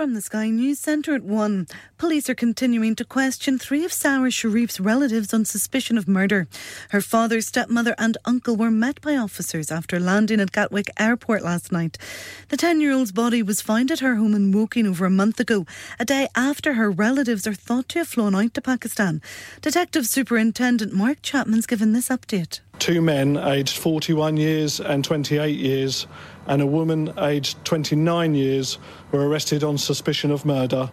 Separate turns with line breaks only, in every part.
From the Sky News Centre at 1. Police are continuing to question three of Sara Sharif's relatives on suspicion of murder. Her father, stepmother, and uncle were met by officers after landing at Gatwick Airport last night. The 10 year old's body was found at her home in Woking over a month ago, a day after her relatives are thought to have flown out to Pakistan. Detective Superintendent Mark Chapman's given this update.
Two men aged 41 years and 28 years and a woman aged 29 years were arrested on suspicion of murder.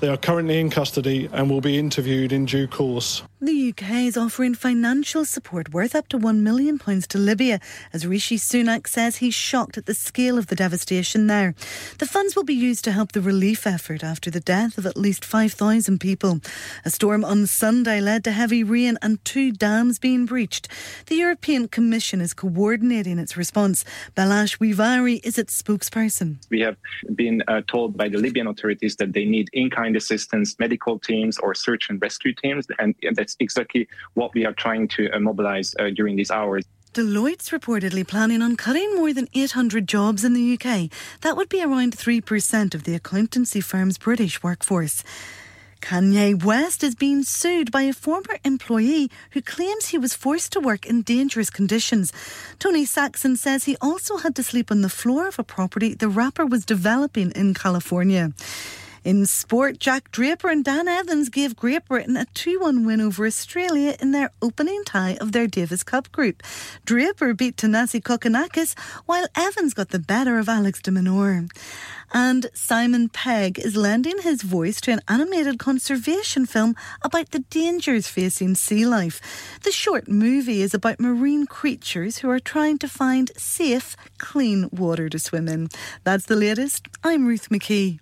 They are currently in custody and will be interviewed in due course.
The UK is offering financial support worth up to £1 million to Libya, as Rishi Sunak says he's shocked at the scale of the devastation there. The funds will be used to help the relief effort after the death of at least 5,000 people. A storm on Sunday led to heavy rain and two dams being breached. The European Commission is coordinating its response. Balazs Ujvari is its spokesperson.
We have been uh, told by the Libyan authorities that they need in kind assistance, medical teams, or search and rescue teams, and that's that's exactly what we are trying to uh, mobilize uh, during these hours.
Deloitte's reportedly planning on cutting more than 800 jobs in the UK. That would be around 3% of the accountancy firm's British workforce. Kanye West is being sued by a former employee who claims he was forced to work in dangerous conditions. Tony Saxon says he also had to sleep on the floor of a property the rapper was developing in California. In sport, Jack Draper and Dan Evans gave Great Britain a 2 1 win over Australia in their opening tie of their Davis Cup group. Draper beat Thanasi Kokkinakis, while Evans got the better of Alex de Minaur. And Simon Pegg is lending his voice to an animated conservation film about the dangers facing sea life. The short movie is about marine creatures who are trying to find safe, clean water to swim in. That's the latest. I'm Ruth McKee.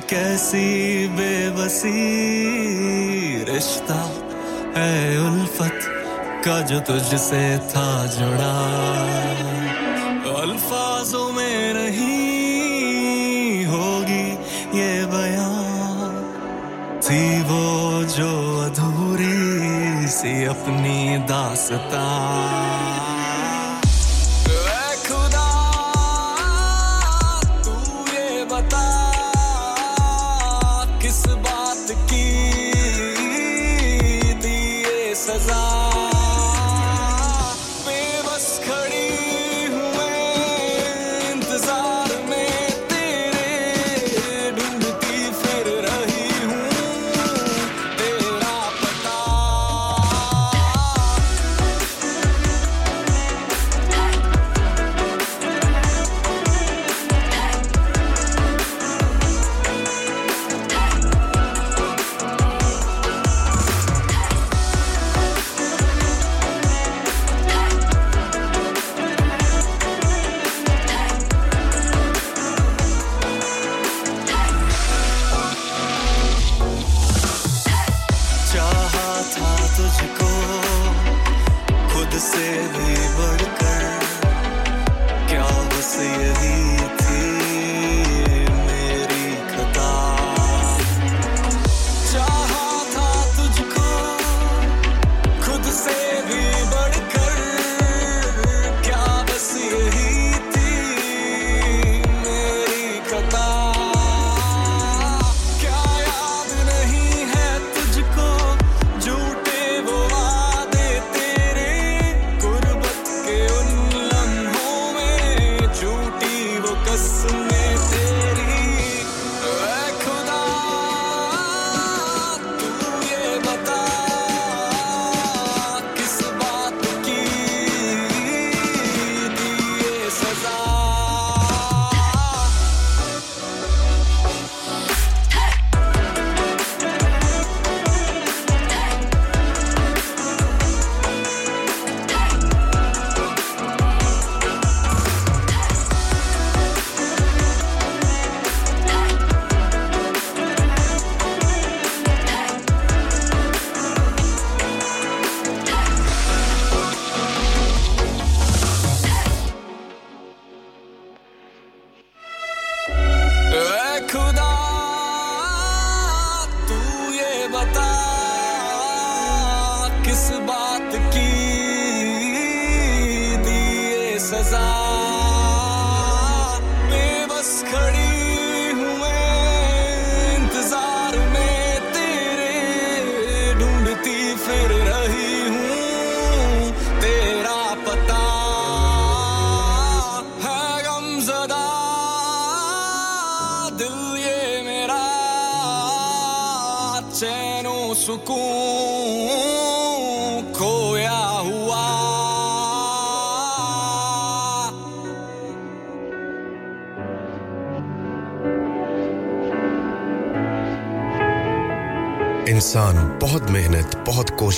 कैसी बेबसी रिश्ता है उल्फत का जो तुझसे था जुड़ा। अल्फाजों में नहीं होगी ये बयां थी वो जो अधूरी सी अपनी दास्तां।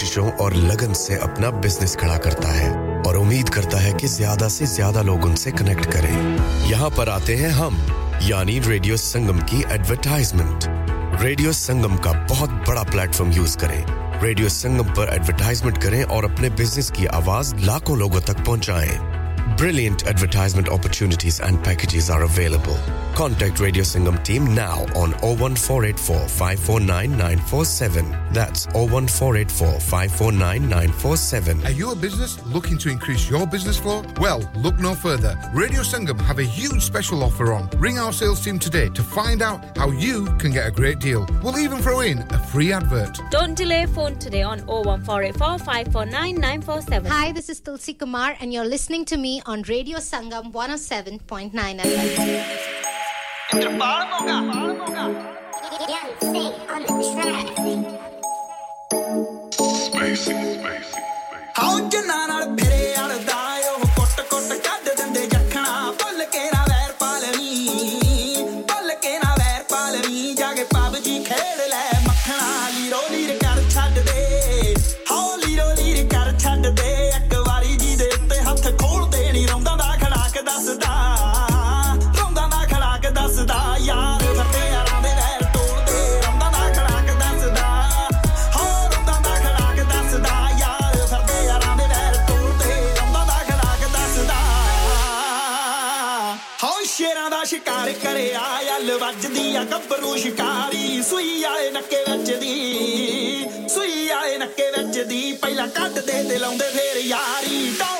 कोशिशों और लगन से अपना बिज़नेस खड़ा करता है और उम्मीद करता है कि ज़्यादा से ज़्यादा लोग उनसे कनेक्ट करें यहाँ पर आते हैं हम, यानी रेडियो संगम की एडवरटाइजमेंट रेडियो संगम का बहुत बड़ा प्लेटफॉर्म यूज़ करें रेडियो संगम पर एडवरटाइजमेंट करें और अपने बिज़नेस की आवाज़ लाखों लोगों तक पहुंचाएँ। Brilliant advertisement opportunities and packages are available. Contact Radio Singham team now on 01484 549 947. That's 01484 549
Are you a business looking to increase your business flow? Well, look no further. Radio Sangam have a huge special offer on. Ring our sales team today to find out how you can get a great deal. We'll even throw in a free advert.
Don't delay phone today on 01484 549
Hi, this is Tulsi Kumar and you're listening to me on Radio Sangam 107.9 FM.
Stay on the track music. ਤੂੰ ਸ਼ਿਕਾਰੀ ਸੂਈ ਆਏ ਨੱਕੇ ਵਿੱਚ ਦੀ ਸੂਈ ਆਏ ਨੱਕੇ ਵਿੱਚ ਦੀ। ਪਹਿਲਾਂ
ਕੱਢ ਦੇ ਤੇ ਲਾਉਂਦੇ ਫੇਰ ਯਾਰੀ।
ਟੌਂ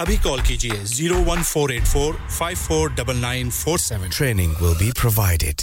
अभी कॉल कीजिए
zero one four eight four five four double nine four seven. Training will be provided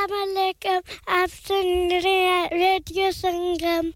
Assalamu alaikum. I'm singing at Radio song.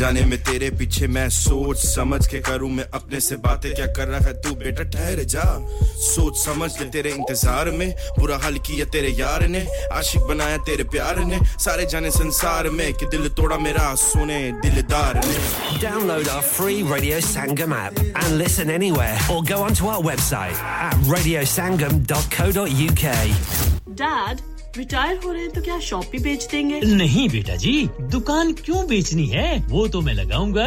ना के अनजाने में तेरे पीछे मैं सोच समझ के करूँ मैं अपने से बातें। क्या कर रहा है तू बेटा? ठहर जा। सोच समझ के तेरे इंतज़ार में। बुरा हाल किया तेरे यार ने। आशिक बनाया तेरे प्यार ने। सारे जाने संसार में कि दिल तोड़ा मेरा सुने दिलदार ने।
Download our free Radio Sangam app and listen anywhere or go onto our website at radiosangam.co.uk.
Dad retire हो रहे हैं तो क्या शॉप भी बेच देंगे?
नहीं, बेटा जी, दुकान क्यों बेचनी है? वो तो मैं लगाऊँगा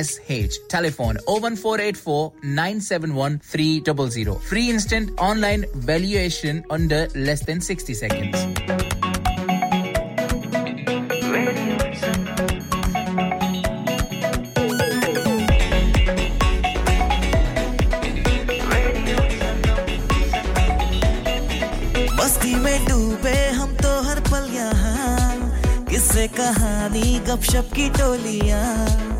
एस एच टेलीफोन ओ one four eight four nine seven one three double zero free instant online valuation under less than sixty seconds
मस्ती में डूबे हम तो हर पल यहाँ किससे कहानी गपशप की टोलियाँ एक धुन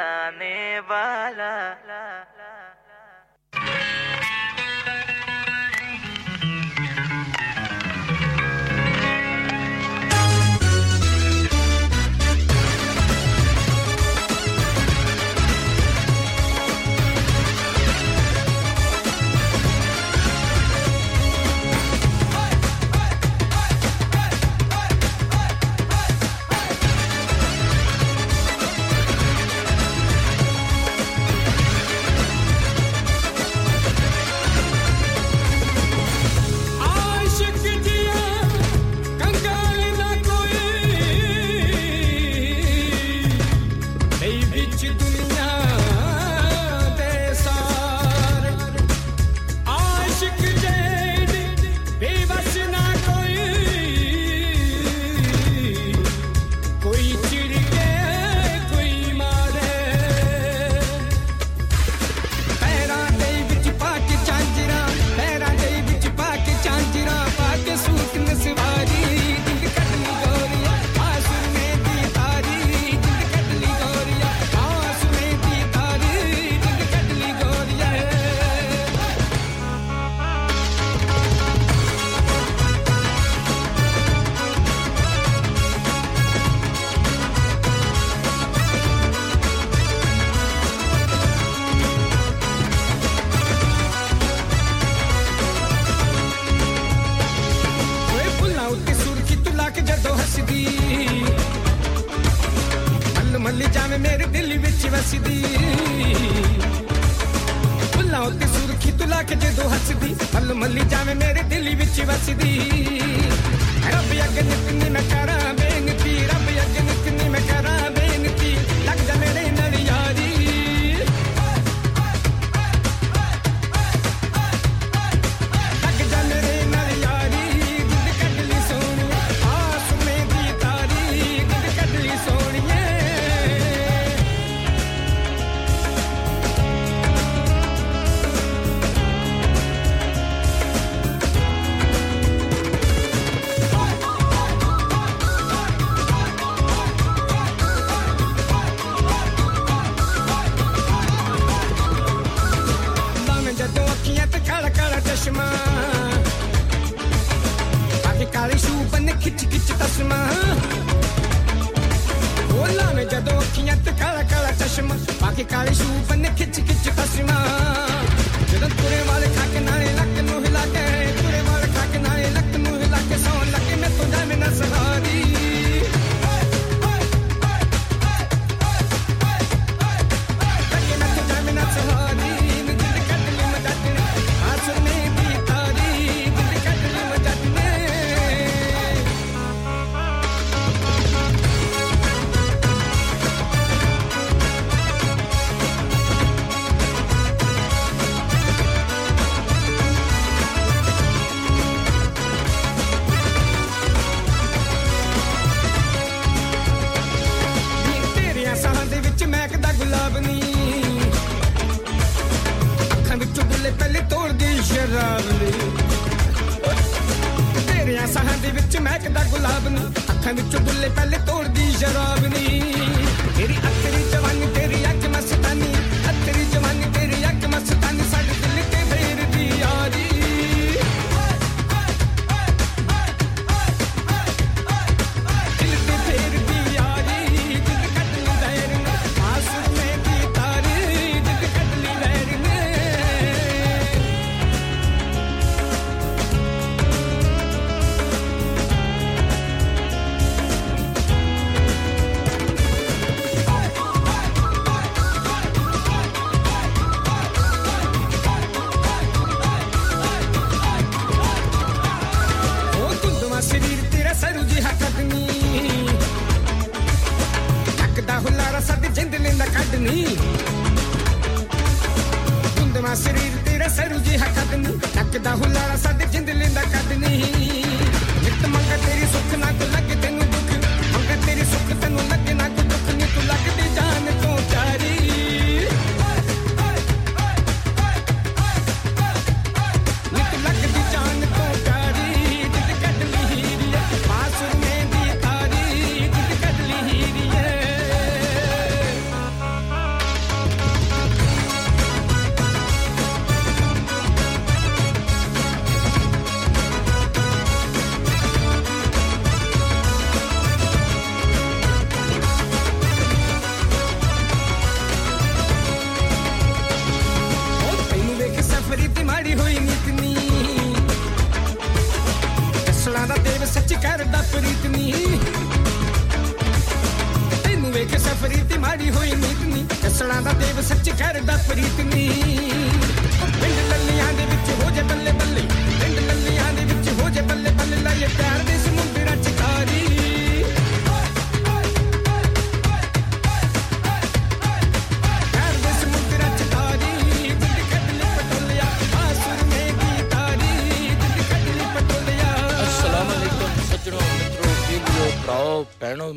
मिलाने वाला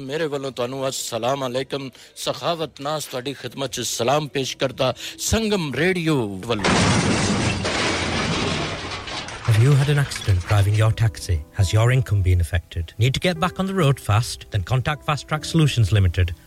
ਮੇਰੇ ਵੱਲੋਂ ਤੁਹਾਨੂੰ ਅਸਲਾਮ ਅਲੈਕਮ ਸਖਾਵਤ ਨਾਸ ਤੁਹਾਡੀ ਖidmat 'ਚ ਸਲਾਮ ਪੇਸ਼ ਕਰਦਾ ਸੰਗਮ ਰੇਡੀਓ ਵੱਲੋਂ
Have you had an accident driving your taxi? Has your income been affected? Need to get back on the road fast? Then contact Fast Track Solutions Limited.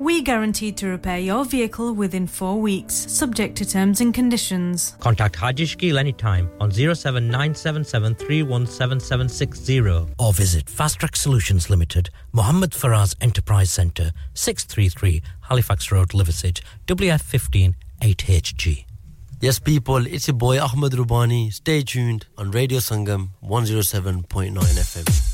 We guarantee to repair your vehicle within four weeks, subject to terms and conditions.
Contact Haji Shkil anytime on 07977317760 or visit Fast Track Solutions Limited, Muhammad Faraz Enterprise Centre, 633 Halifax Road, Liversedge, WF15 8HG.
Yes, people, it's your boy Ahmed Rubani. Stay tuned on Radio Sangam 107.9 FM.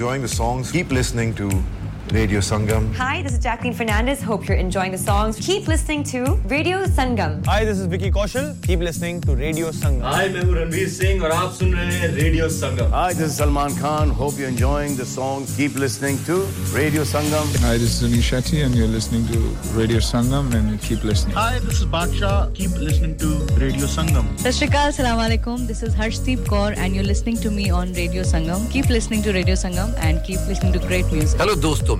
Enjoying the songs. Keep listening to Radio Sangam.
Hi, this is Jacqueline Fernandez. Hope you're enjoying the songs. Keep listening to Radio Sangam.
Hi, this is Vicky Kaushal. Keep listening to Radio Sangam.
Hi, I'm Ranveer Singh and you're listening Radio Sangam.
Hi, this is Salman Khan. Hope you're enjoying the songs. Keep listening to Radio Sangam.
Hi, this is Anish Shetty and you're listening to Radio Sangam and keep listening.
Hi, this is Badshah. Keep listening to Radio Sangam.
Sashrikal, Salam Alaikum. This is Harshdeep Kaur and you're listening to me on Radio Sangam. Keep listening to Radio Sangam and keep listening to great music.
Hello, dosto.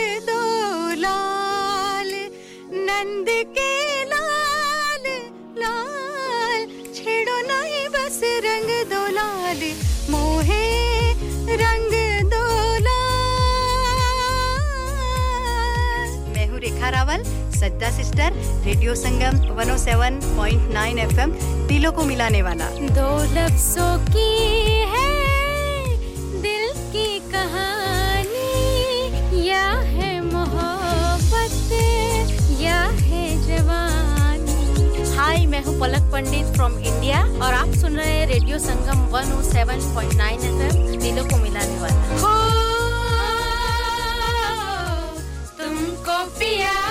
Sajja sister radio Sangam 107.9 FM दिलों को मिलाने वाला।
दो लफ्जों की है दिल की कहानी या है मोहब्बत या है जवानी।
हाय मैं हूँ पलक पंडित फ्रॉम इंडिया और आप सुन रहे हैं रेडियो संगम 107.9 एफएम दिलों को मिलाने वाला।
हो तुमको पिया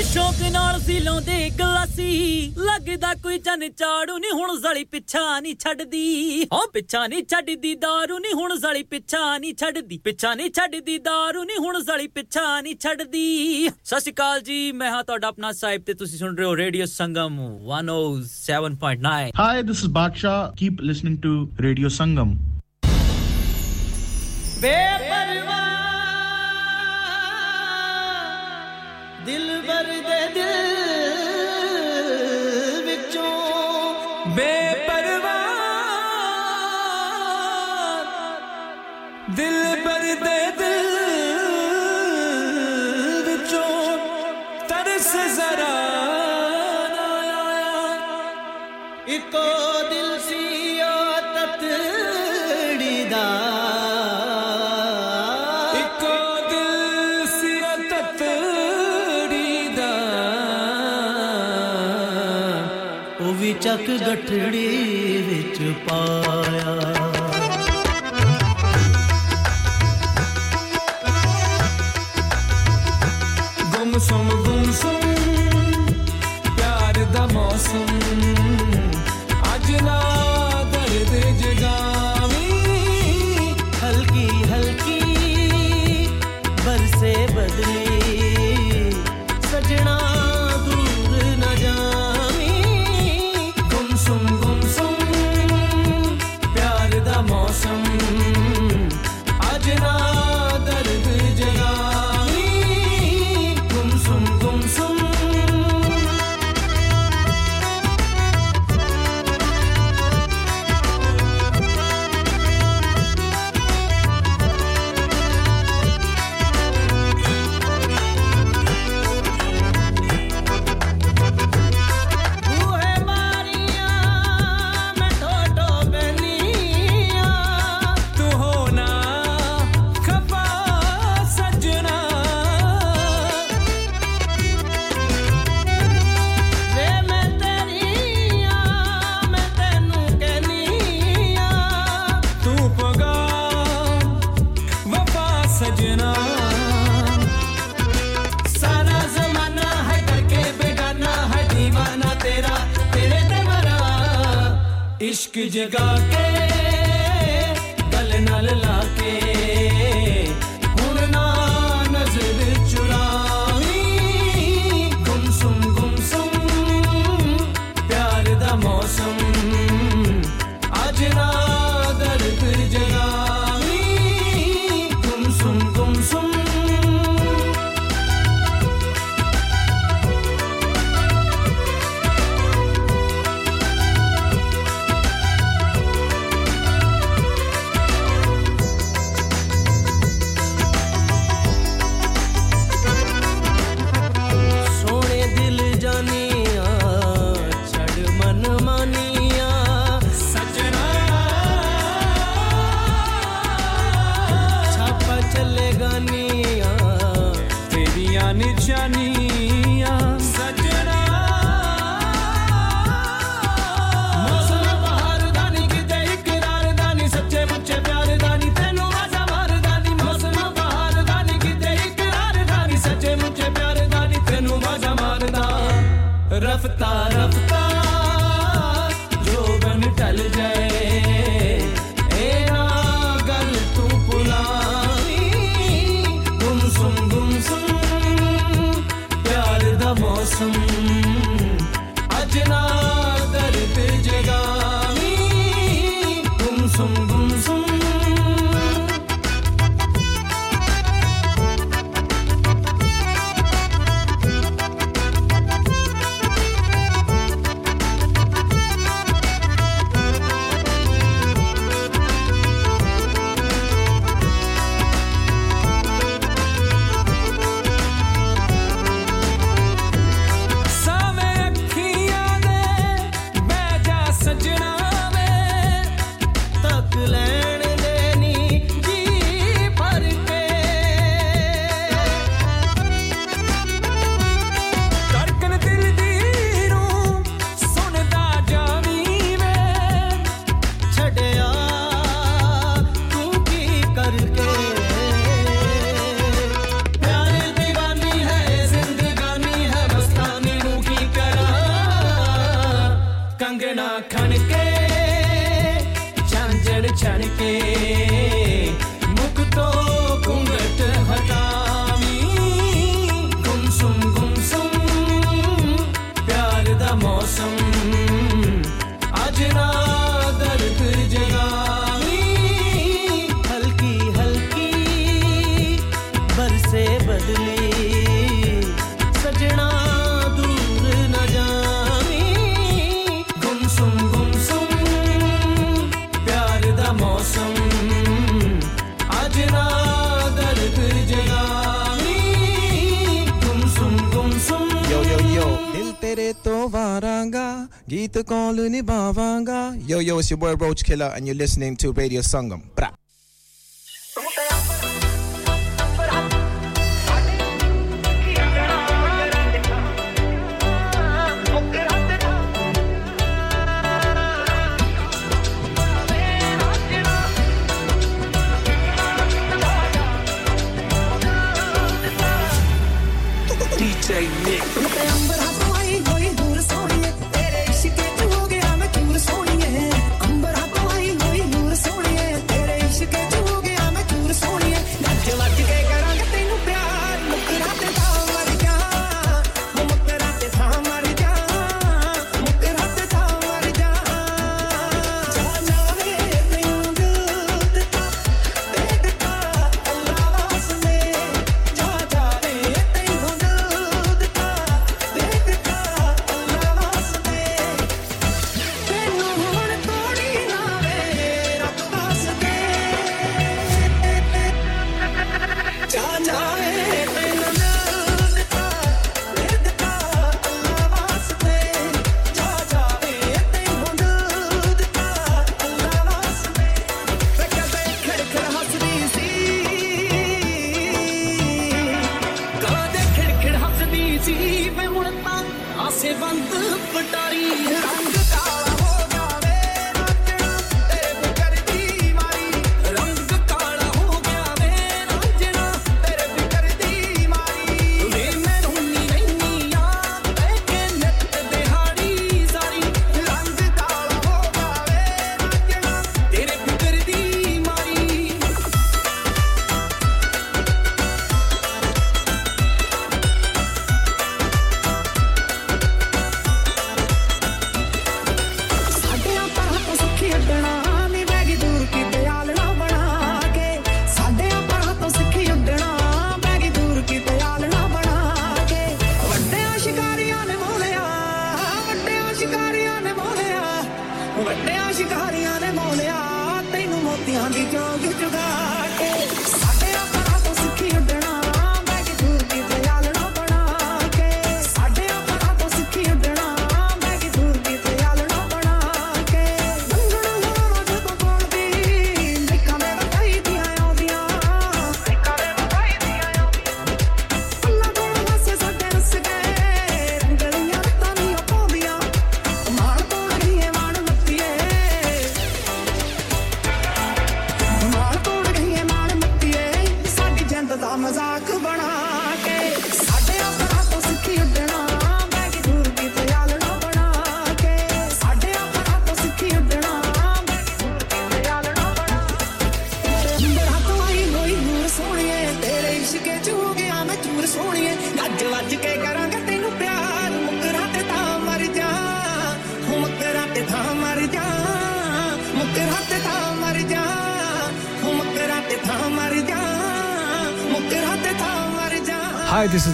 ਓਏ
ਸ਼ੌਂਕ ਨਾਲ ਸੀ ਲਾਉਂਦੇ ਗਲਾਸੀ ਲੱਗਦਾ ਕੋਈ ਜਨ ਚਾੜੂ ਨਹੀਂ ਹੁਣ ਜ਼ਲੀ ਪਿੱਛਾ ਨਹੀਂ ਛੱਡਦੀ ਹਾਂ ਪਿੱਛਾ ਨਹੀਂ ਛੱਡਦੀ दारू ਨਹੀਂ ਹੁਣ ਜ਼ਲੀ ਪਿੱਛਾ ਨਹੀਂ ਛੱਡਦੀ ਪਿੱਛਾ ਨਹੀਂ ਛੱਡਦੀ दारू ਨਹੀਂ ਹੁਣ ਜ਼ਲੀ ਪਿੱਛਾ ਨਹੀਂ ਛੱਡਦੀ ਸਤਿ ਸ਼੍ਰੀ ਅਕਾਲ ਜੀ ਮੈਂ ਹਾਂ ਤੁਹਾਡਾ ਆਪਣਾ ਸਾਹਿਬ ਤੇ ਤੁਸੀਂ ਸੁਣ ਰਹੇ ਹੋ radio Sangam 107.9
hi this is Badshah keep listening to radio Sangam
ਬੇਪਰਵਾਹ دردد चक गठड़ी तेरे तो
वारांगा गीत Kaul निभावांगा
Yo, yo, it's your boy Roach Killa, and you're listening to Radio Sangam. Bra.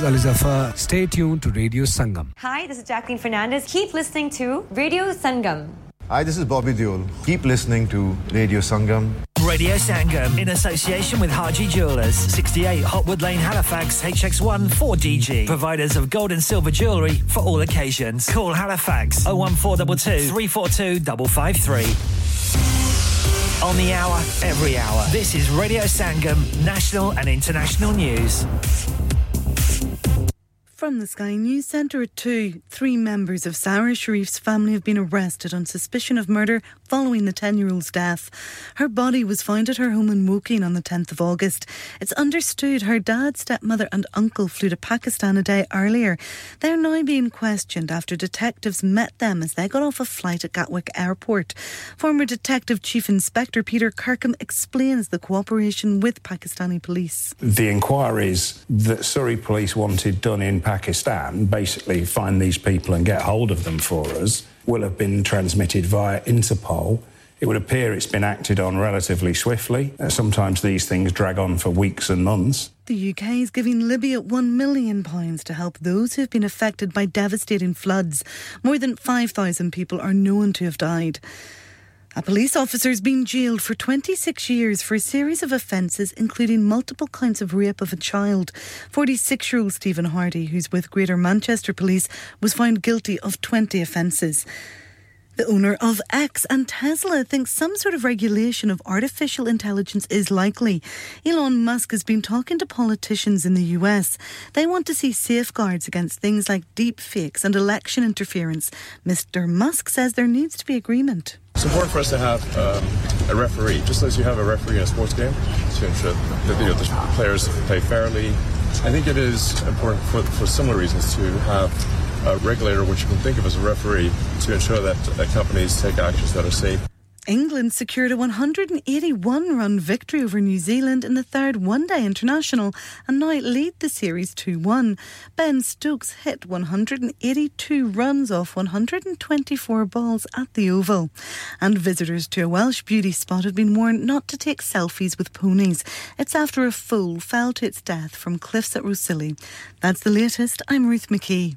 Ali Stay tuned to Radio Sangam.
Hi, this is Jacqueline Fernandez. Keep listening to Radio Sangam.
Hi, this is Bobby Deol. Keep listening to Radio Sangam.
Radio Sangam in association with Haji Jewelers, 68 Hopwood Lane, Halifax, HX1 4DG. Providers of gold and silver jewellery for all occasions. Call Halifax 01422 342 553. On the hour, every hour. This is Radio Sangam, national and international news.
From the Sky News Centre at 2, three members of Sara Sharif's family have been arrested on suspicion of murder following the 10 year old's death. Her body was found at her home in Woking on the 10th of August. It's understood her dad, stepmother, and uncle flew to Pakistan a day earlier. They're now being questioned after detectives met them as they got off a flight at Gatwick Airport. Former Detective Chief Inspector Peter Kirkham explains the cooperation with Pakistani police.
The inquiries that Surrey police wanted done in Pakistan, basically find these people and get hold of them for us, will have been transmitted via Interpol. It would appear it's been acted on relatively swiftly. Uh, Sometimes these things drag on for weeks and months.
The UK is giving Libya £1 million to help those who have been affected by devastating floods. More than 5,000 people are known to have died. A police officer has been jailed for 26 years for a series of offences, including multiple counts of rape of a child. 46 year old Stephen Hardy, who's with Greater Manchester Police, was found guilty of 20 offences. The owner of X and Tesla thinks some sort of regulation of artificial intelligence is likely. Elon Musk has been talking to politicians in the US. They want to see safeguards against things like deep fakes and election interference. Mr. Musk says there needs to be agreement.
It's important for us to have um, a referee, just as you have a referee in a sports game, to ensure that you know, the players play fairly. I think it is important for, for similar reasons to have a regulator, which you can think of as a referee, to ensure that, that companies take actions that are safe.
England secured a 181 run victory over New Zealand in the third one day international and now lead the series 2 1. Ben Stokes hit 182 runs off 124 balls at the Oval. And visitors to a Welsh beauty spot have been warned not to take selfies with ponies. It's after a foal fell to its death from cliffs at Rhossili. That's the latest. I'm Ruth McKee.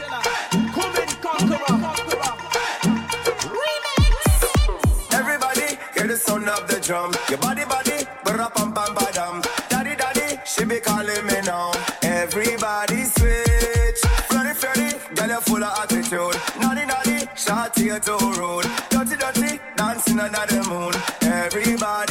Drum. Your body, body, bra pam pam badam. Daddy, daddy, she be calling me now. Everybody switch. Flirty, flirty, girl you full of attitude. Naughty, naughty, shorty you too rude. Dirty, dirty, dancing under the moon. Everybody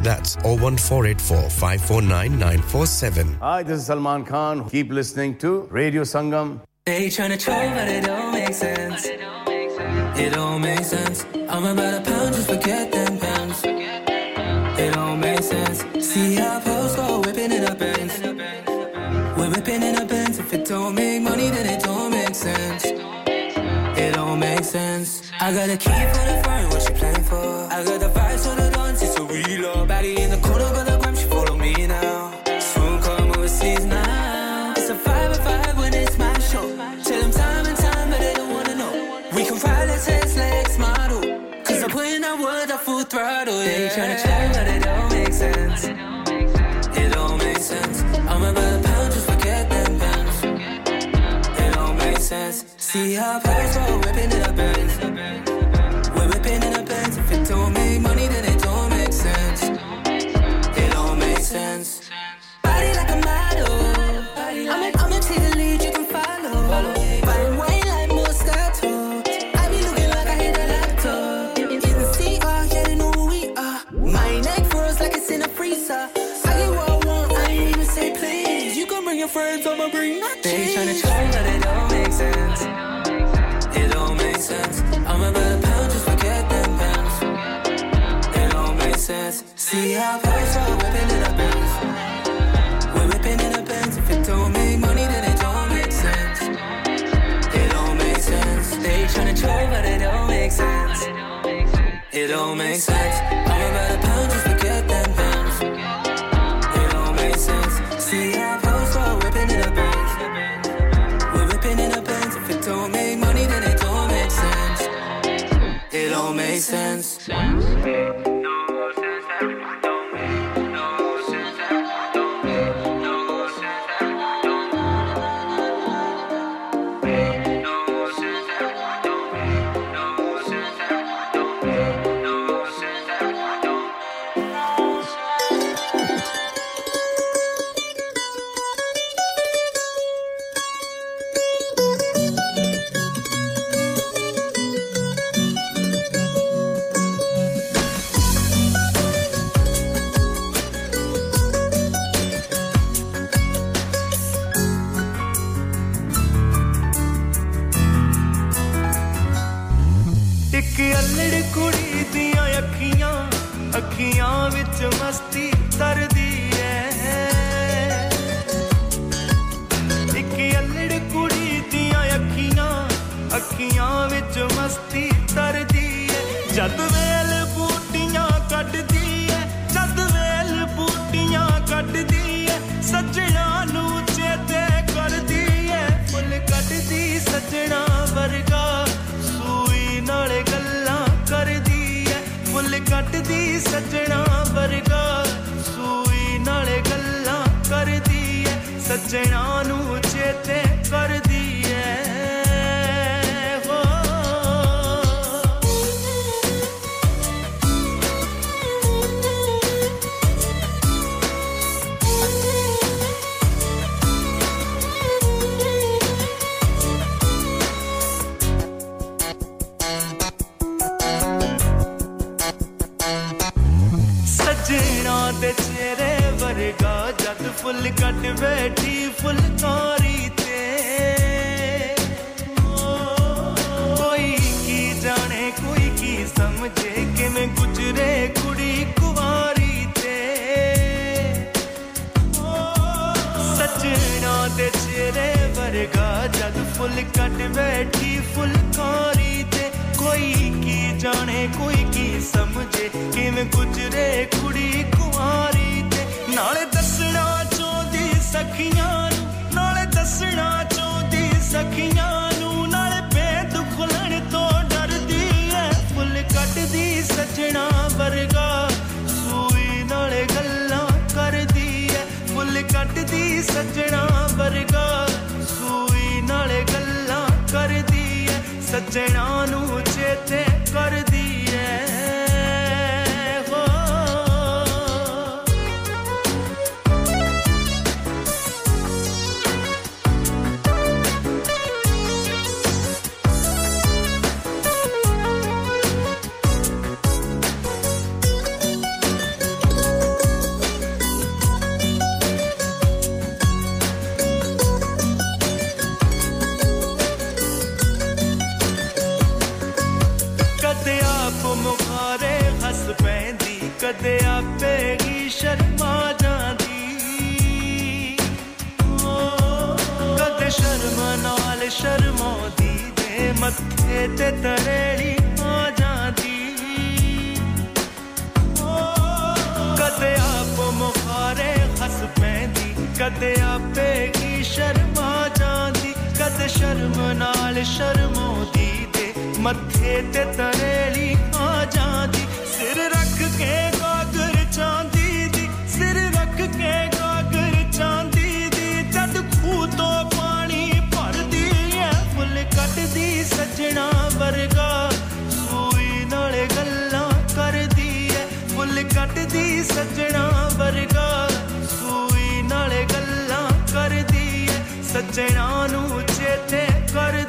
That's 01484 549 947. Hi, this is Salman Khan. Keep listening to Radio Sangam.
They trying to try, but it don't make sense. It don't make sense. I'm about a pound, just forget them pounds. It don't make sense. See how folks go whipping in a Benz. We're whipping in a Benz. If it don't make money, then it don't make sense. It don't make sense. I got to keep on the trying to tell See how far so whipping in a Benz. We're whipping in a Benz. If it don't make money, then it don't make sense. It don't make sense. They tryna troll, but it don't make sense. It don't make sense. ਮੱਥੇ ਤੇ ਤਰੇੜੀ ਆ ਜਾਂਦੀ ਓ, ਕਦੇ ਆਪ ਮੁਖਾਰੇ ਹੱਸ ਪੈਂਦੀ ਕਦੇ ਆਪੇ ਹੀ ਸ਼ਰਮਾ ਜਾਂਦੀ ਕਦੇ ਸ਼ਰਮ ਨਾਲ ਸ਼ਰਮਾਉਂਦੀ ਦੇ ਮੱਥੇ ਤੇ ਤਰੇਲੀ ਆ ਜਾਂਦੀ ਸਿਰ ਰੱਖ ਕੇ ਸੱਜਣਾ ਵਰਗਾ ਸੂਈ ਨਾਲੇ ਗੱਲਾਂ ਕਰਦੀ ਐ। ਫੁੱਲ ਕੱਟਦੀ ਸੱਜਣਾ ਵਰਗਾ ਸੂਈ ਨਾਲੇ ਗੱਲਾਂ ਕਰਦੀ ਐ। ਸੱਜਣਾ ਨੂੰ ਚੇਤੇ ਕਰਦੀ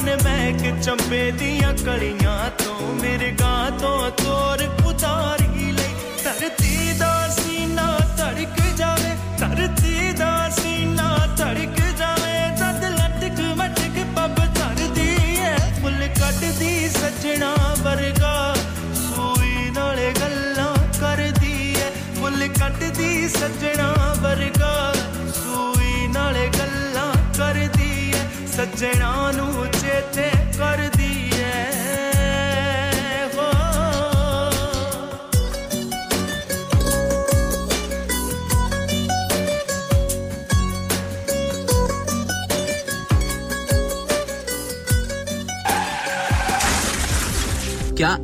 ਉਹਨੇ ਮਹਿਕ ਚੰਬੇ ਦੀਆਂ ਕਲੀਆਂ ਤੋਂ, ਮੇਰੇ ਗਾਂ ਤੋਂ ਤੋਰ ਉਤਾਰੀ ਲਈ। ਧਰਤੀ ਦਾ ਸੀਨਾ ਧੜਕ ਜਾਵੇ, ਧਰਤੀ ਦਾ ਸੀਨਾ ਧੜਕ ਜਾਵੇ। ਜਦ ਲਟਕ ਮਟਕ ਪੱਬ ਧਰਦੀ ਐ, ਫੁੱਲ ਕੱਟਦੀ ਸੱਜਣਾ ਵਰਗਾ। ਸੂਈ ਨਾਲੇ ਗੱਲਾਂ ਕਰਦੀ ਐ, ਫੁੱਲ ਕੱਟਦੀ ਸੱਜਣਾ ਵਰਗਾ। ਸੂਈ ਨਾਲੇ ਗੱਲਾਂ ਕਰਦੀ ਐ, ਸੱਜਣਾ ਨੂੰ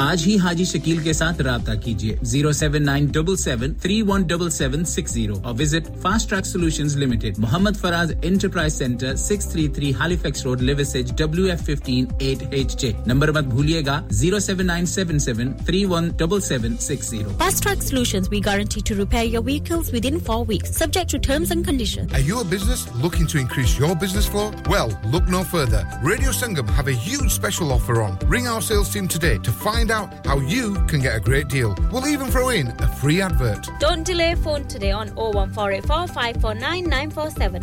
आज ही हाजी शकील के साथ रब्ता कीजिए zero seven nine double seven three one double seven six zero और visit fast track solution limited Mohammed Faraz enterprise centre six three three Halifax road Liversedge W F fifteen eight H J number मत भूलिएगा zero seven nine seven seven three one double seven six zero
Fast Track Solutions, we guarantee to repair your vehicles within four weeks, subject to terms and conditions.
Are you a business looking to increase your business flow? Well, look no further. Radio Sangam have a huge special offer on. Ring our sales team today to find out how you can get a great deal. We'll even throw in a free advert.
Don't delay phone today on 01484 549 947.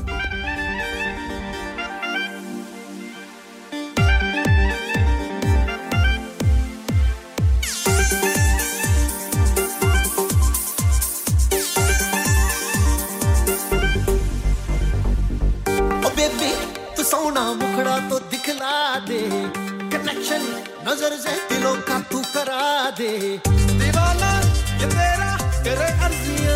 O baby तू सोना मुखड़ा तो दिखला दे connection नजर से दिलों का तू करा दे
दीवाना ये तेरा करे अर्जियां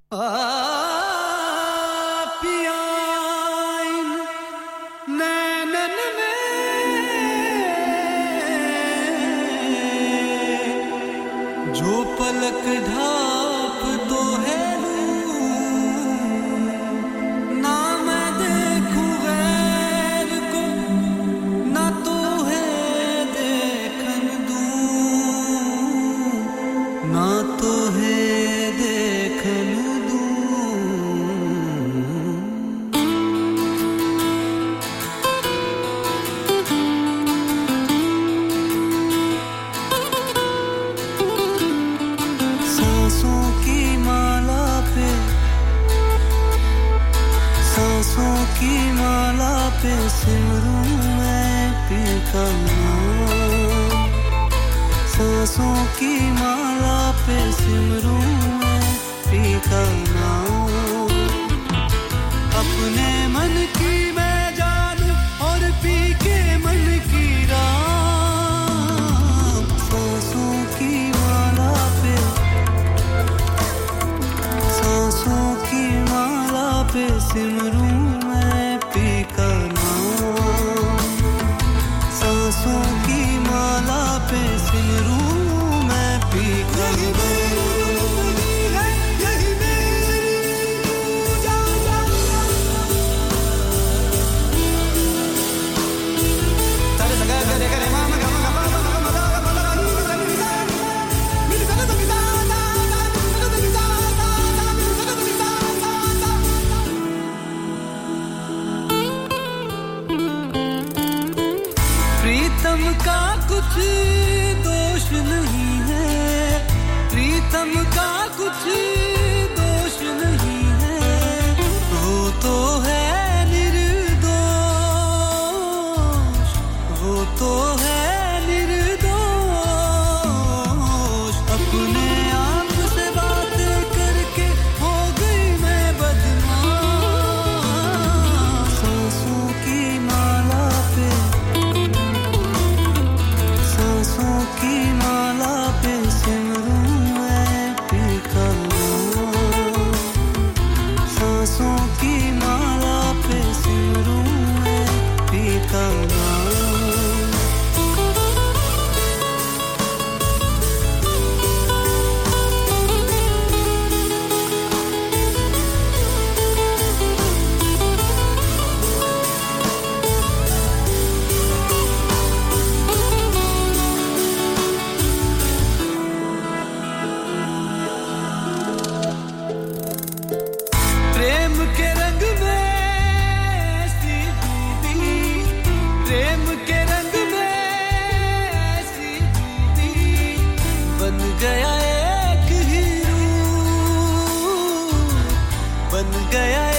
जो पलक ढा गया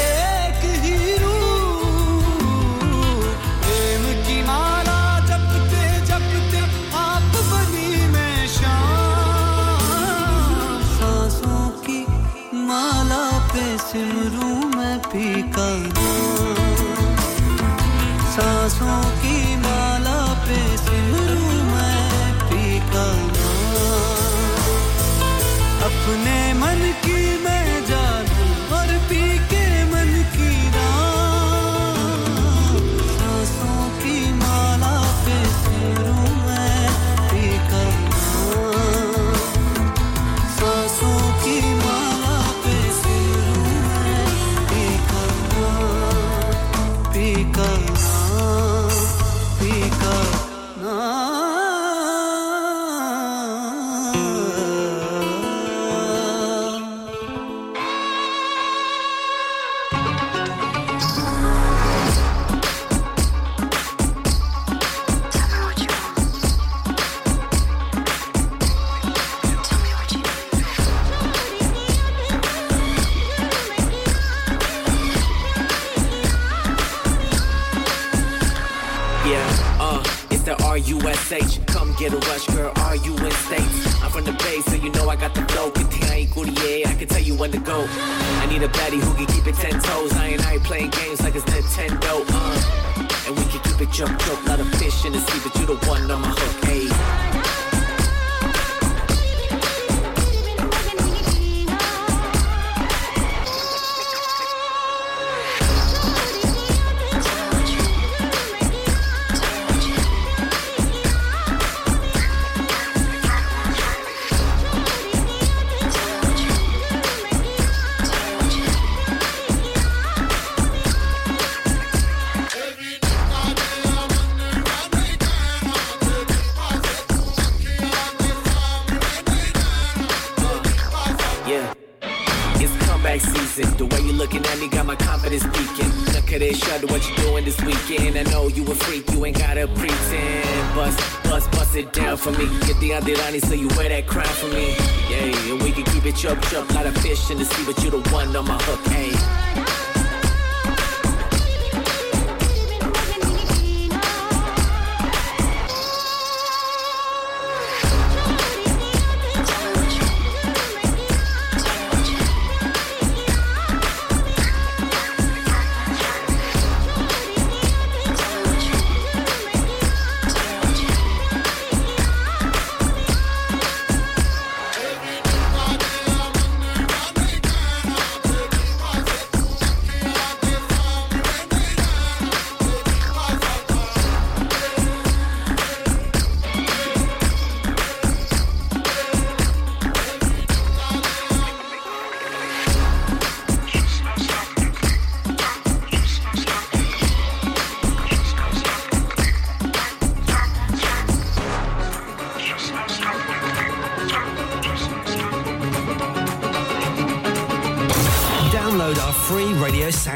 for me. get the Auntie so you wear that crown for me. Yeah, and we can keep it chub chub, lot of fish in the sea, but you the one on my hook.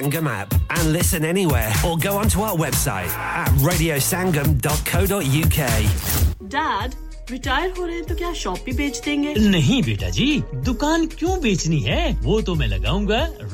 Sangam app and listen anywhere or go onto our website at radiosangam.co.uk.
Dad, retire हो रहे हैं तो क्या shop भी बेच देंगे
नहीं बेटा जी दुकान क्यों बेचनी है वो तो मैं लगाऊंगा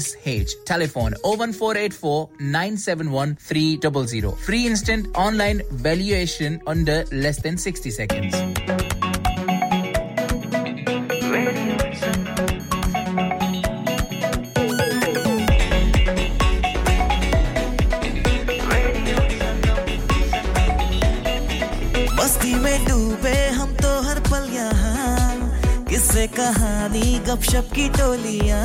SH. Telephone 01484 971 300. Free instant online valuation under less than 60 seconds. मस्ती में डूबे हम तो हर पल यहाँ
किससे कहानी गपशप की टोलियाँ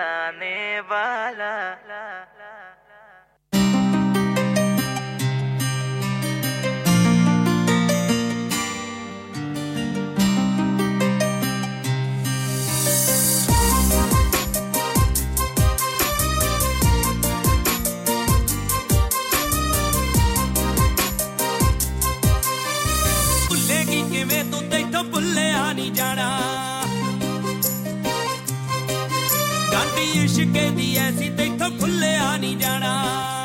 मिलाने वाला
ਇਸ਼ਕੇ ਦੀ ਐਸੀ ਤੈਥੋਂ ਭੁੱਲਿਆ ਨਹੀਂ ਜਾਣਾ।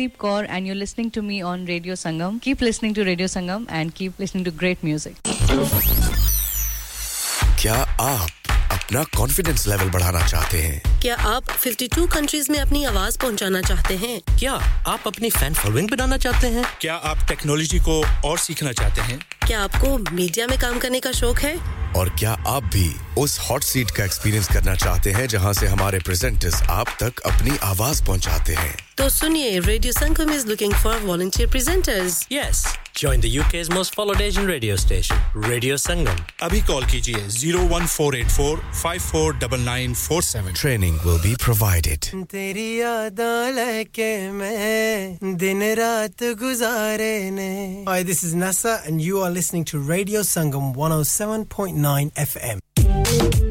Harshdeep Kaur, and you're listening to me on Radio Sangam. Keep listening to Radio Sangam and keep listening to great music.
क्या आप अपना कॉन्फिडेंस लेवल बढ़ाना चाहते हैं
क्या आप 52 कंट्रीज़ में अपनी आवाज़ पहुंचाना चाहते हैं
क्या आप अपनी फ़ैन फॉलोइंग बनाना चाहते हैं
क्या आप टेक्नोलॉजी को और सीखना चाहते हैं
क्या आपको मीडिया में काम करने का शौक है?
और क्या आप भी उस हॉट सीट का एक्सपीरियंस करना चाहते हैं जहाँ से हमारे प्रेजेंटर्स आप तक अपनी आवाज़ पहुंचाते हैं?
तो सुनिए radio Sangam is looking for volunteer presenters
Yes. Join the UK's most followed Asian radio station, Radio Sangam.
अभी कॉल कीजिए 01484 549947
Training will be provided.
तेरी यादां लेके मैं दिन रात गुजारे ने Hi this is Nasa and you are listening to Radio Sangam 107.9 FM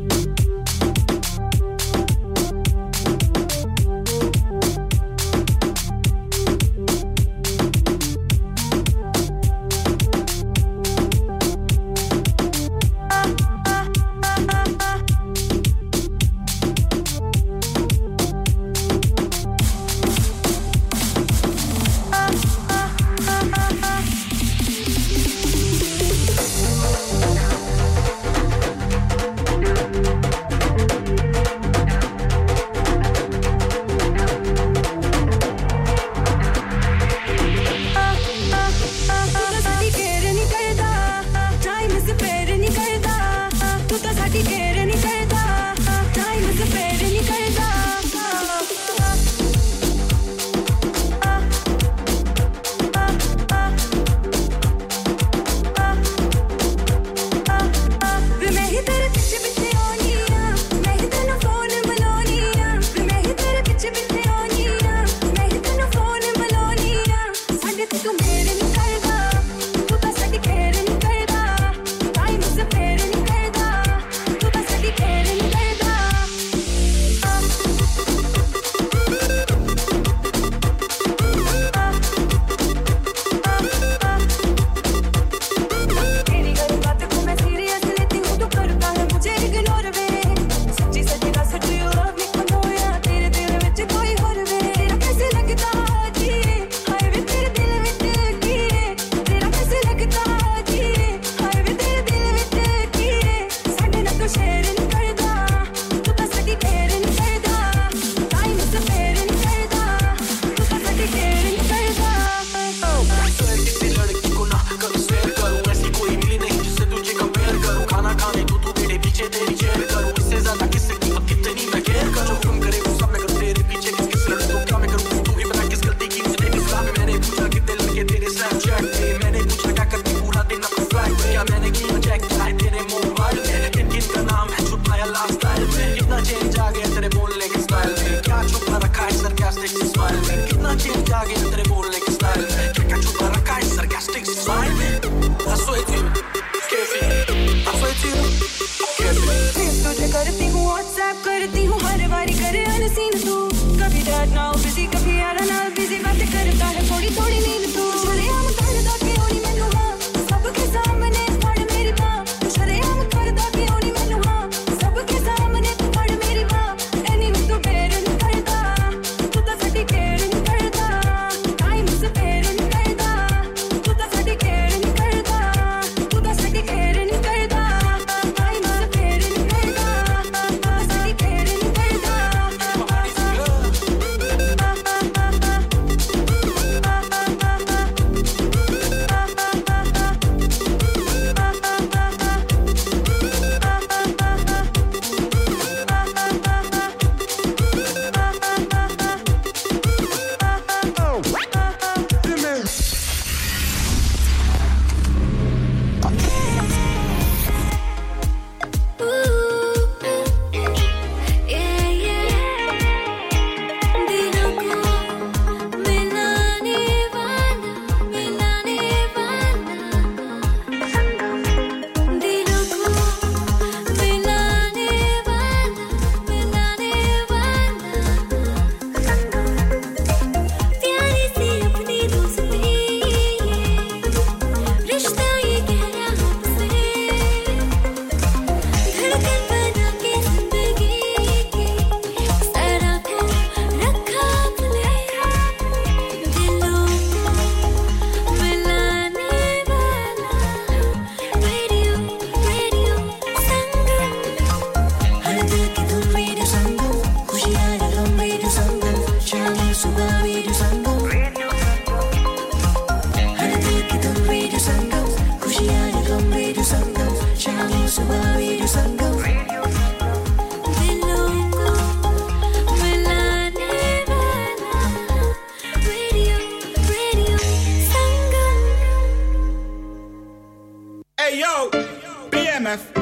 bmf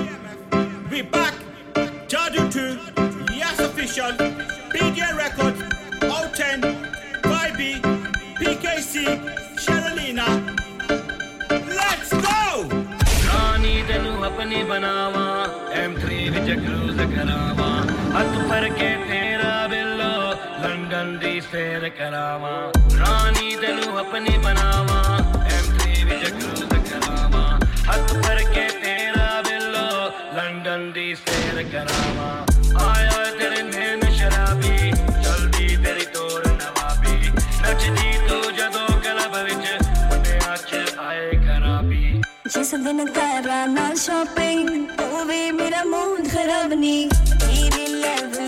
जगरूज करावा हथ पर के तेरा बिल्लो, लंदन दी सैर करावा। रानी तेनू अपनी बनावा एम थ्री भी जगरूज करावा हथ पर के तेरा बिल्लो, लंदन दी सैर
करावा। दिन करा ना शॉपिंग होवे मेरा मूड खराब नहीं। तेरे level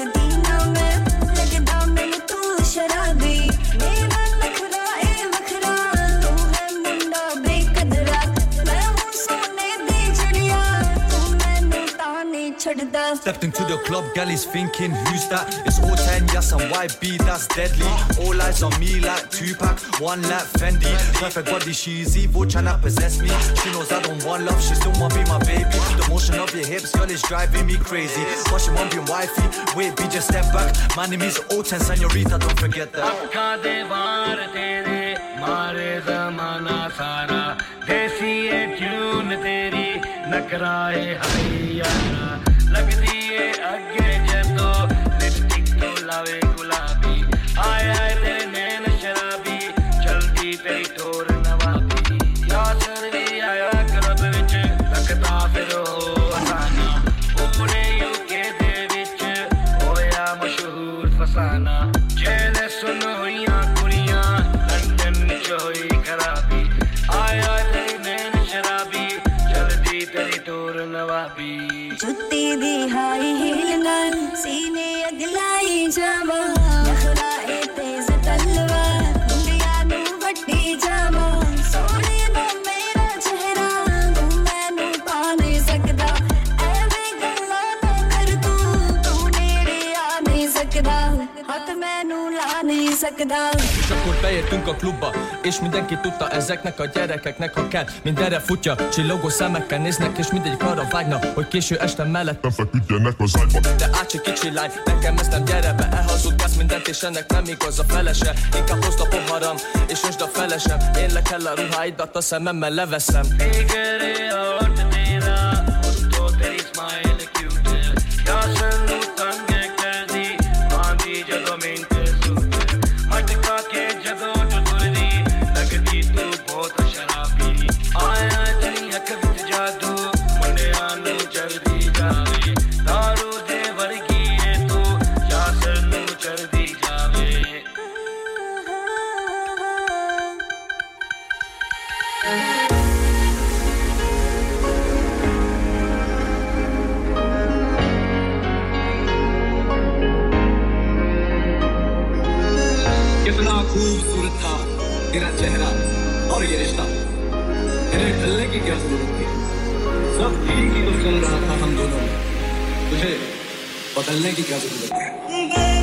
Adidas.
Stepped into the club, gal is thinking, who's that? It's all 10, yes, and YB, that's deadly. All eyes on me like Tupac, one like Fendi. Perfect body, she's evil, tryna possess me. She knows I don't want love, she still want be my baby. The motion of your hips, girl, is driving me crazy. Watching she won't be wifey, wait, be just step back. My name is all 10, senorita, don't forget that
everything. दी high heel सीने अगलाई जावा। szekdál
És akkor beértünk a klubba És mindenki tudta ezeknek a gyerekeknek Ha kell, mindenre futja. Csillogó szemekkel néznek És mindegyik arra vágna, Hogy késő este mellett Nem feküdjenek az ágyba De ácsi kicsi lány, nekem ez nem gyere be Elhazudkálsz mindent és ennek nem igaz a felese. Inkább hozd a poharam és most a felesem. Én le kell a ruháidat a szememmel leveszem.
Végül, सब एक ही तो चल रहा था हम दोनों तुझे बदलने की क्या ज़रूरत हो?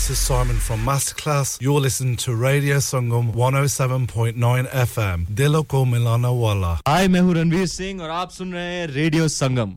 This is Simon from Masterclass. You're listening to Radio Sangam 107.9 FM. Dilo ko milana wala.
Hi, मैं हूँ रणवीर सिंह और आप सुन रहे हैं radio Sangam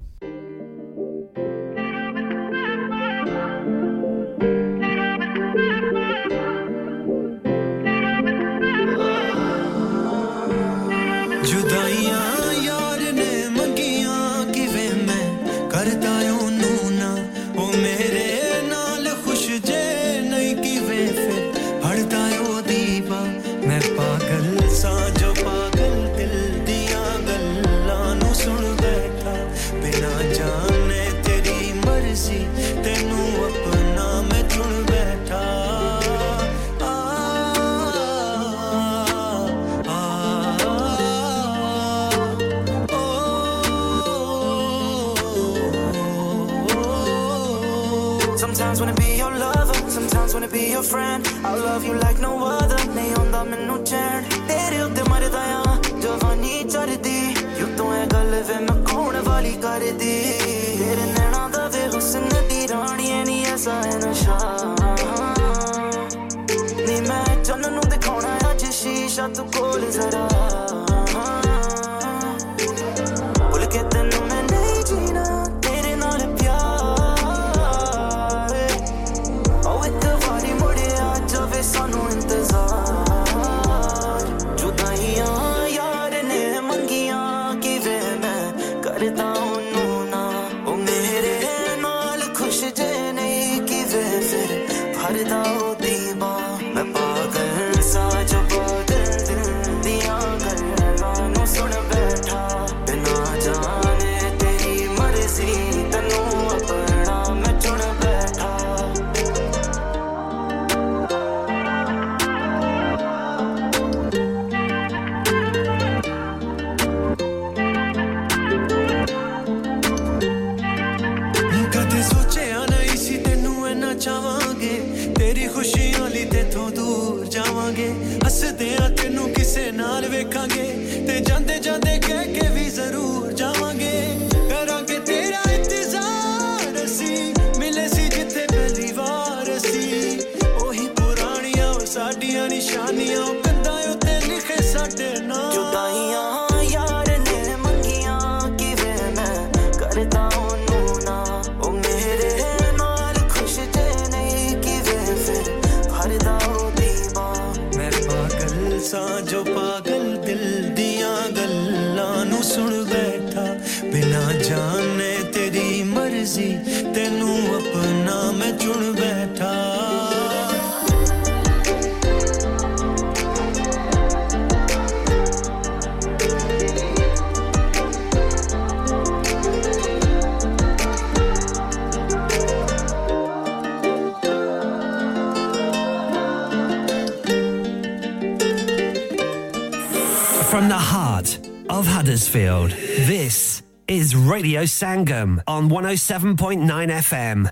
Sangam on 107.9 FM.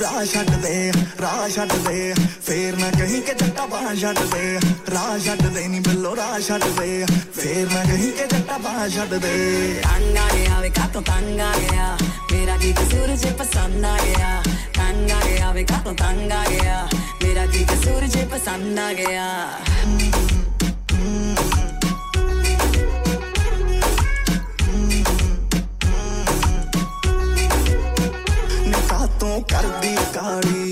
ਰਾਹ ਛੱਡ ਦੇ ਰਾਹ ਛੱਡ ਦੇ
ਫੇਰ ਨਾ ਕਹੀਂ ਕਿ ਜੱਟਾ ਬਾਹ ਛੱਡ ਦੇ ਰਾਹ ਛੱਡ ਦੇ ਨੀ ਬਿੱਲੋ ਰਾ ਛੱਡ ਦੇ ਫੇਰ ਮੈਂ ਕਹੀਂ ਕਿ ਜੱਟਾ ਬਾ ਛੱਡ ਦੇ
ਤੰਗ ਆ ਗਿਆ ਵੇ ਕਾਤੋਂ ਤੰਗ ਆ ਗਿਆ ਮੇਰਾ ਕੀ ਕਸੂਰ ਜੇ ਪਸੰਦ ਆ ਗਿਆ ਤੰਗ ਆ ਗਿਆ
ਵੇ ਕਾਤੋਂ ਤੰਗ ਆ ਗਿਆ ਮੇਰਾ ਕੀ ਕਸੂਰ ਜੇ ਪਸੰਦ ਆ ਗਿਆ ਤੋਂ ਕਰਦੀ ਕਾਲੀ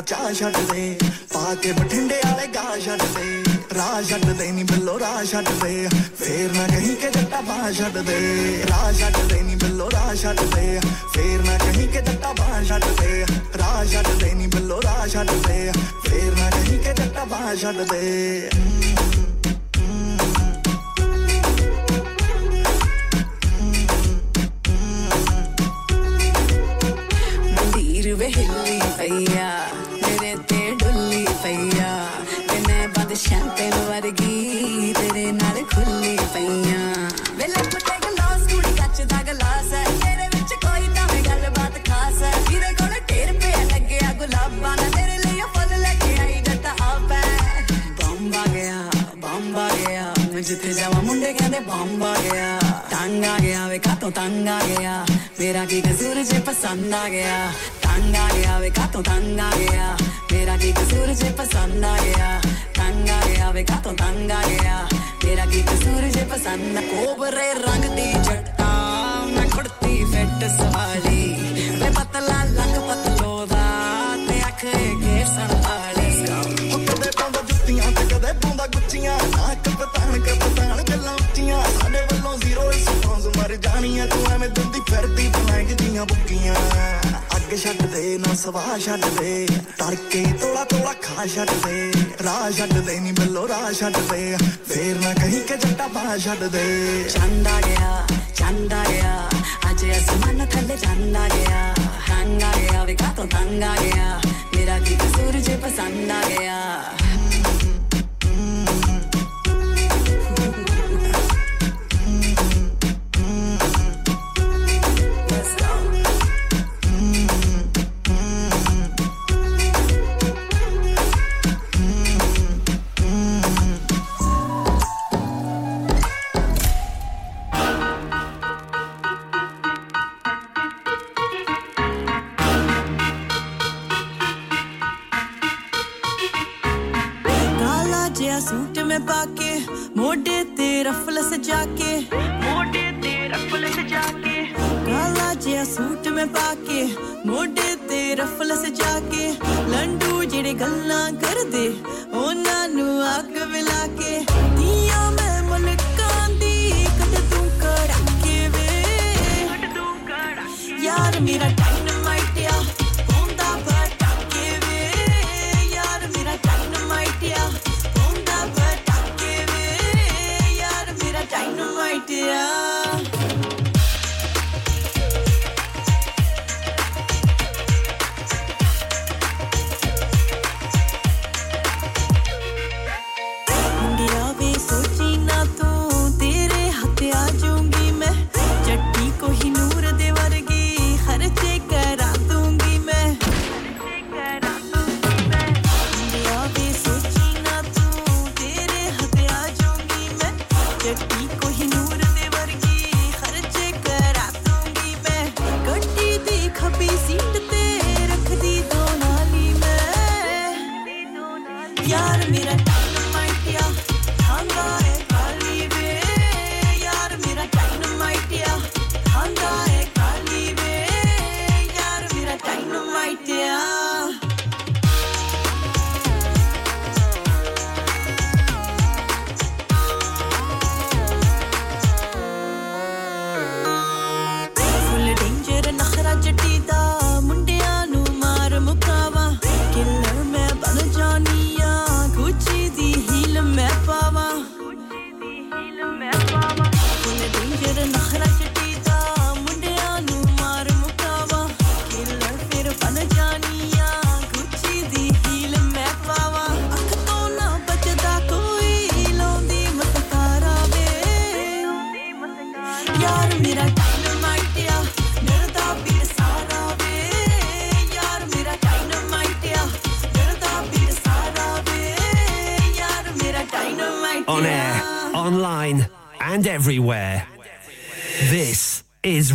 ਦੇ ਨਾ ਚਾਹ ਛੱਡ ਦੇ ਪਾ ਕੇ ਬਠਿੰਡੇ ਵਾਲੇ ਗਾ ਛੱਡ ਦੇ ਰਾਹ ਛੱਡ ਦੇ ਨਹੀਂ ਬਿੱਲੋ ਰਾਹ ਛੱਡ ਦੇ ਫੇਰ ਨਾ ਕਹੀਂ ਕਿ ਜੱਟਾ ਬਾਹ ਛੱਡ ਦੇ ਰਾਹ ਛੱਡ ਦੇ ਨਹੀਂ ਬਿੱਲੋ ਰਾਹ ਛੱਡ ਦੇ ਫੇਰ ਨਾ ਕਹੀਂ ਕਿ ਜੱਟਾ ਬਾਹ ਛੱਡ ਦੇ ਰਾਹ ਛੱਡ ਦੇ ਨਹੀਂ ਬਿੱਲੋ ਰਾਹ ਛੱਡ ਦੇ ਫੇਰ ਨਾ ਕਹੀਂ ਕਿ ਜੱਟਾ ਬਾਹ ਛੱਡ ਦੇ
ਮੰਦੀਰ ਵੇ ਹਿੱਲੀ ਪਈਆ ਮੇਰੇ ਤੇ ਡੁੱਲੀ ਪਈਆ ਤੇ ਮੈਂ ਬੰਦ ਸ਼ੈਂਪੇਨ ਵਰਗੀ ਤੇਰੇ ਨਾਲ ਖੁੱਲੀ ਪਈਆਂ ਵੇ ਲੱਪ ਤੇ ਗਲਾਸ ਕੁੜੀ ਕੱਚ ਦਾ ਗਲਾਸ ਹੈ ਤੇਰੇ ਵਿੱਚ ਕੋਈ ਤਾਂ ਵੀ ਗੱਲਬਾਤ ਖਾਸ ਹੈ ਜਿਹਦੇ ਕੋਲ ਢੇਰ ਪਿਆ ਲੱਗਿਆ ਗੁਲਾਬਾਂ ਦਾ ਤੇਰੇ ਲਈ ਉਹ ਫੁੱਲ ਲੈ ਕੇ ਆਈ ਜੱਟਾ ਆਪੈ ਬੰਬ ਆ ਗਿਆ ਬੰਬ ਆ ਗਿਆ ਮੈਂ ਜਿੱਥੇ ਜਾਵਾਂ ਮੁੰਡੇ ਕਹਿੰਦੇ ਬੰਬ ਆ ਗਿਆ ਤੰਗ ਆ ਗਿਆ ਵੇ ਕਾਤੋਂ ਤੰਗ ਆ ਗਿਆ ਮੇਰਾ ਕੀ ਕਸੂਰ ਜੇ ਪਸੰਦ ਆ ਗਿਆ ਤੰਗ ਆ ਗਿਆ ਵੇ ਕਾਤੋਂ ਤੰਗ ਆ ਗਿਆ ਮੇਰਾ ਕੀ ਕਸੂਰ ਜੇ ਪਸੰਦ ਆ ਗਿਆ ਤੰਗ ਆ ਗਿਆ ਵੇ ਕਾਤੋਂ ਤੰਗ ਆ ਗਿਆ ਮੇਰਾ ਕੀ ਕਸੂਰ ਜੇ ਪਸੰਦ ਆ ਕੋਬਰੇ ਰੰਗ ਦੀ ਜੱਟਾ ਮੈਂ ਕੁੜਤੀ ਫਿੱਟ ਸਵਾਲੀ ਵੇ ਪਤਲਾ ਲੱਕ ਪਤਲੋ ਦਾ ਤੇ ਅੱਖ ਘੇਰ ਵਾਲੀ
ਉਹ ਕਦੇ ਪਾਉਂਦਾ ਜੁੱਤੀਆਂ ਤੇ ਕਦੇ ਪਾਉਂਦਾ ਗੁੱਚੀਆਂ ਨਾ ਕਪਤਾਨ ਕਪਤਾਨ ਰਿਸਪੌਂਸ ਮਰ ਜਾਣੀਆਂ ਤੂੰ ਐਵੇਂ ਦਿੰਦੀ ਫਿਰਦੀ ਬਲੈਂਕ ਦੀਆਂ ਬੁੱਕੀਆਂ ਅੱਗ ਛੱਡ ਦੇ ਨਾ ਸਵਾਹ ਛੱਡ ਦੇ ਤੜਕੇ ਤੋਲਾ ਤੋਲਾ ਖਾ ਛੱਡ ਦੇ ਰਾਹ ਛੱਡ ਦੇ ਨਹੀਂ ਬਿੱਲੋ ਰਾਹ ਛੱਡ ਦੇ ਫੇਰ ਨਾ ਕਹੀਂ ਕਿ ਜੱਟਾ ਬਾਹ ਛੱਡ ਦੇ
ਚੰਦ ਆ ਗਿਆ ਚੰਦ ਆ ਗਿਆ ਅੱਜ ਅਸਮਾਨ ਥੱਲੇ ਚੰਦ ਆ ਗਿਆ ਹੰਗ ਆ ਗਿਆ ਵੇ ਕਾਤੋਂ ਤੰਗ ਆ ਗਿਆ ਮੇਰਾ ਕੀ ਕਸੂਰ ਜੇ ਪਸੰਦ ਆ ਗਿਆ
मैं
पाके मोटे ते रफल सजाके मोटे ते रफल सजाके काला जिया सूट में पाके मोटे ते रफल सजा
के लंडू जेड़े गल्ला कर दे ओ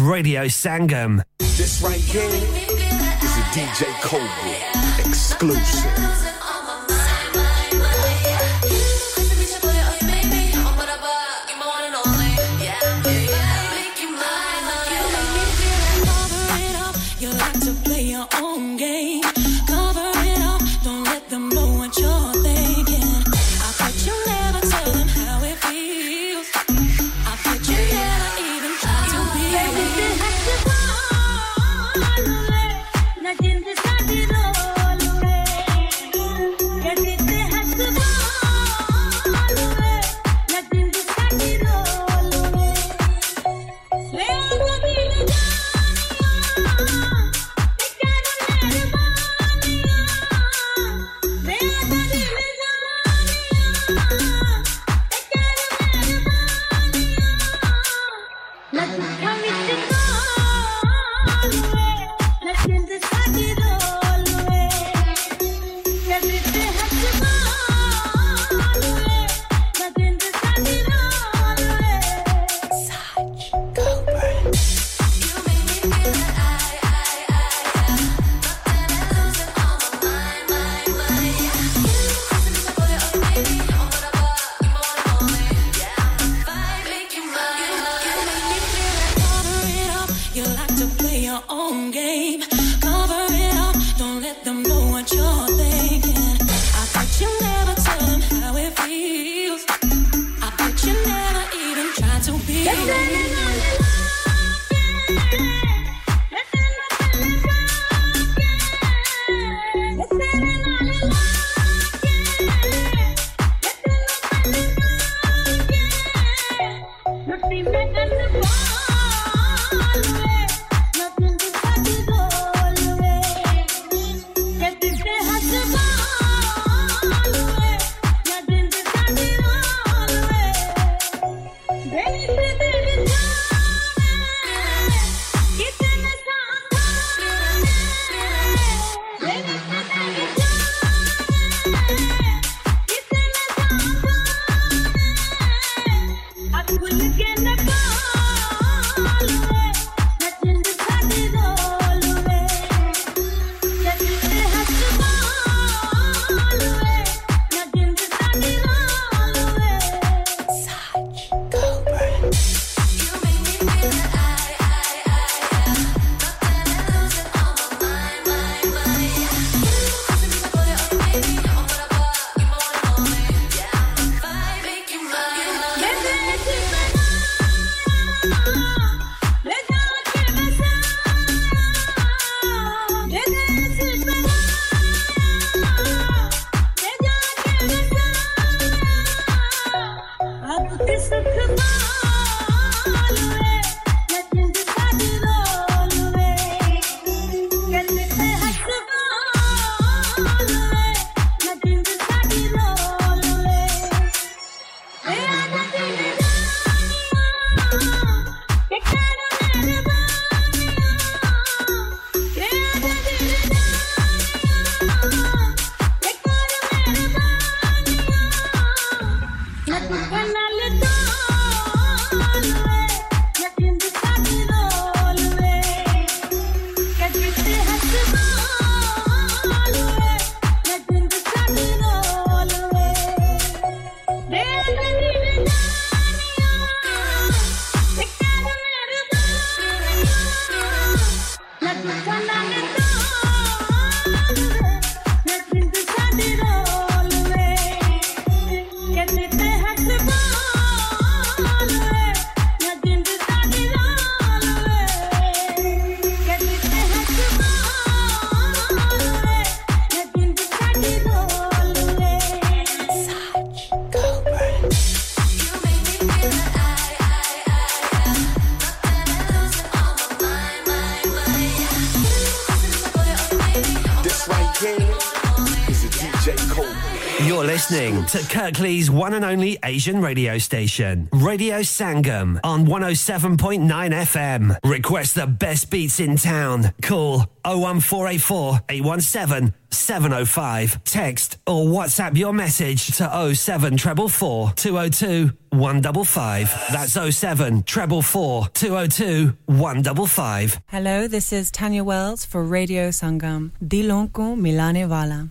Radio Sangam.
This right here is a DJ Cobra exclusive.
game. To
Kirklees one and only Asian radio station, Radio Sangam on 107.9 FM. Request the best beats in town. Call 01484 817 705. Text or WhatsApp your message to 07444 202 155. That's 07 444 202 155.
Hello, this is Tanya Wells for Radio Sangam. Dilon ko milane wala.